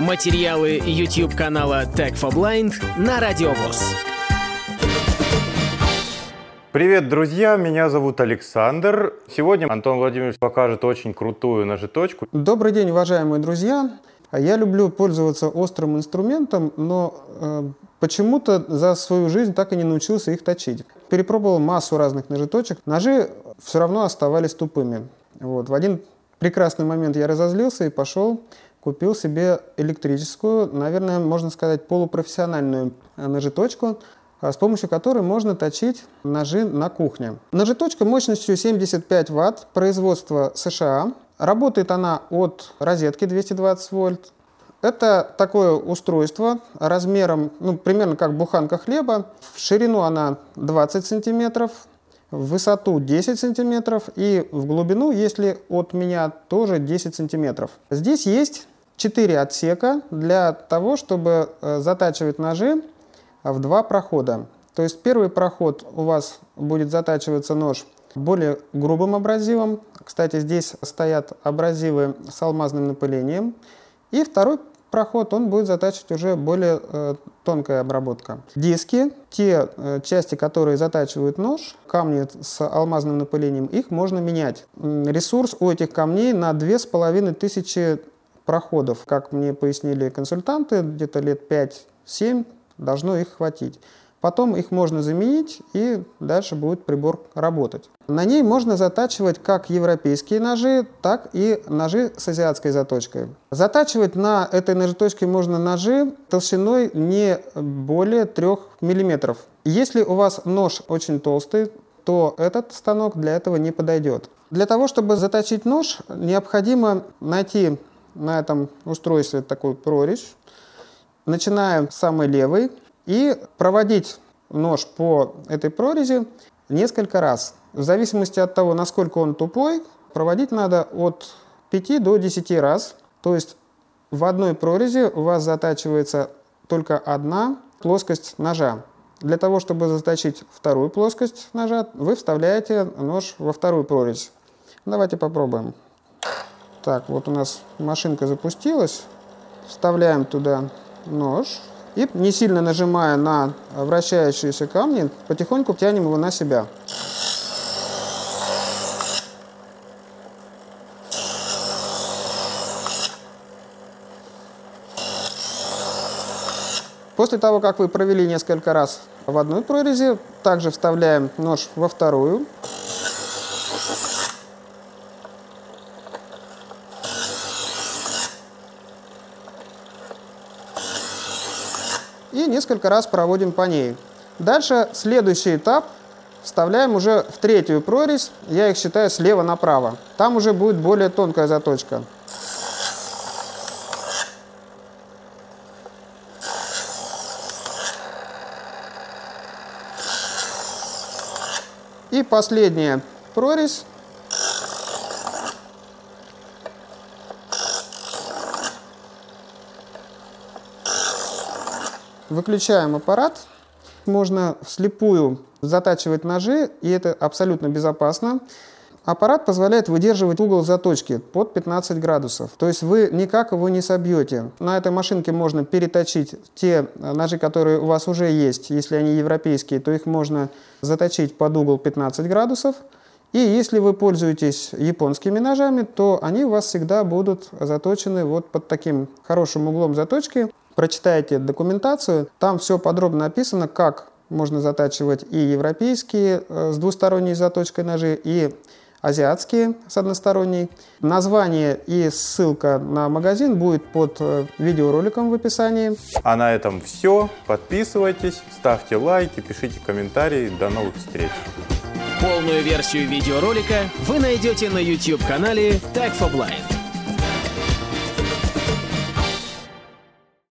Материалы YouTube канала Tech for Blind на Радиовоз. Привет, друзья! Меня зовут Александр. Сегодня Антон Владимирович покажет очень крутую ножеточку. Добрый день, уважаемые друзья! Я люблю пользоваться острым инструментом, но э, почему-то за свою жизнь так и не научился их точить. Перепробовал массу разных ножеточек. Ножи все равно оставались тупыми. Вот. В один прекрасный момент я разозлился и пошел, купил себе электрическую, наверное, можно сказать, полупрофессиональную ножеточку, а, с помощью которой можно точить ножи на кухне. Ножеточка мощностью 75 Вт, производство США. Работает она от розетки 220 вольт. Это такое устройство размером, ну, примерно как буханка хлеба. В ширину она 20 сантиметров, в высоту 10 сантиметров и в глубину, если от меня, тоже 10 сантиметров. Здесь есть 4 отсека для того, чтобы э, затачивать ножи в два прохода. То есть первый проход у вас будет затачиваться нож более грубым абразивом. Кстати, здесь стоят абразивы с алмазным напылением. И второй проход, он будет затачивать уже более э, тонкая обработка. Диски, те э, части, которые затачивают нож, камни с алмазным напылением, их можно менять. Ресурс у этих камней на 2500 проходов. Как мне пояснили консультанты, где-то лет 5-7 должно их хватить. Потом их можно заменить, и дальше будет прибор работать. На ней можно затачивать как европейские ножи, так и ножи с азиатской заточкой. Затачивать на этой ножеточке можно ножи толщиной не более 3 мм. Если у вас нож очень толстый, то этот станок для этого не подойдет. Для того, чтобы заточить нож, необходимо найти на этом устройстве такую прорезь. Начинаем с самой левой и проводить нож по этой прорези несколько раз. В зависимости от того, насколько он тупой, проводить надо от 5 до 10 раз. То есть в одной прорези у вас затачивается только одна плоскость ножа. Для того, чтобы заточить вторую плоскость ножа, вы вставляете нож во вторую прорезь. Давайте попробуем. Так, вот у нас машинка запустилась. Вставляем туда нож. И не сильно нажимая на вращающиеся камни, потихоньку тянем его на себя. После того, как вы провели несколько раз в одной прорези, также вставляем нож во вторую. И несколько раз проводим по ней. Дальше следующий этап вставляем уже в третью прорезь, я их считаю слева направо. Там уже будет более тонкая заточка. И последняя прорезь Выключаем аппарат. Можно вслепую затачивать ножи, и это абсолютно безопасно. Аппарат позволяет выдерживать угол заточки под 15 градусов. То есть вы никак его не собьете. На этой машинке можно переточить те ножи, которые у вас уже есть. Если они европейские, то их можно заточить под угол 15 градусов. И если вы пользуетесь японскими ножами, то они у вас всегда будут заточены вот под таким хорошим углом заточки прочитаете документацию, там все подробно описано, как можно затачивать и европейские э, с двусторонней заточкой ножи, и азиатские с односторонней. Название и ссылка на магазин будет под э, видеороликом в описании. А на этом все. Подписывайтесь, ставьте лайки, пишите комментарии. До новых встреч. Полную версию видеоролика вы найдете на YouTube-канале Tag for Blind.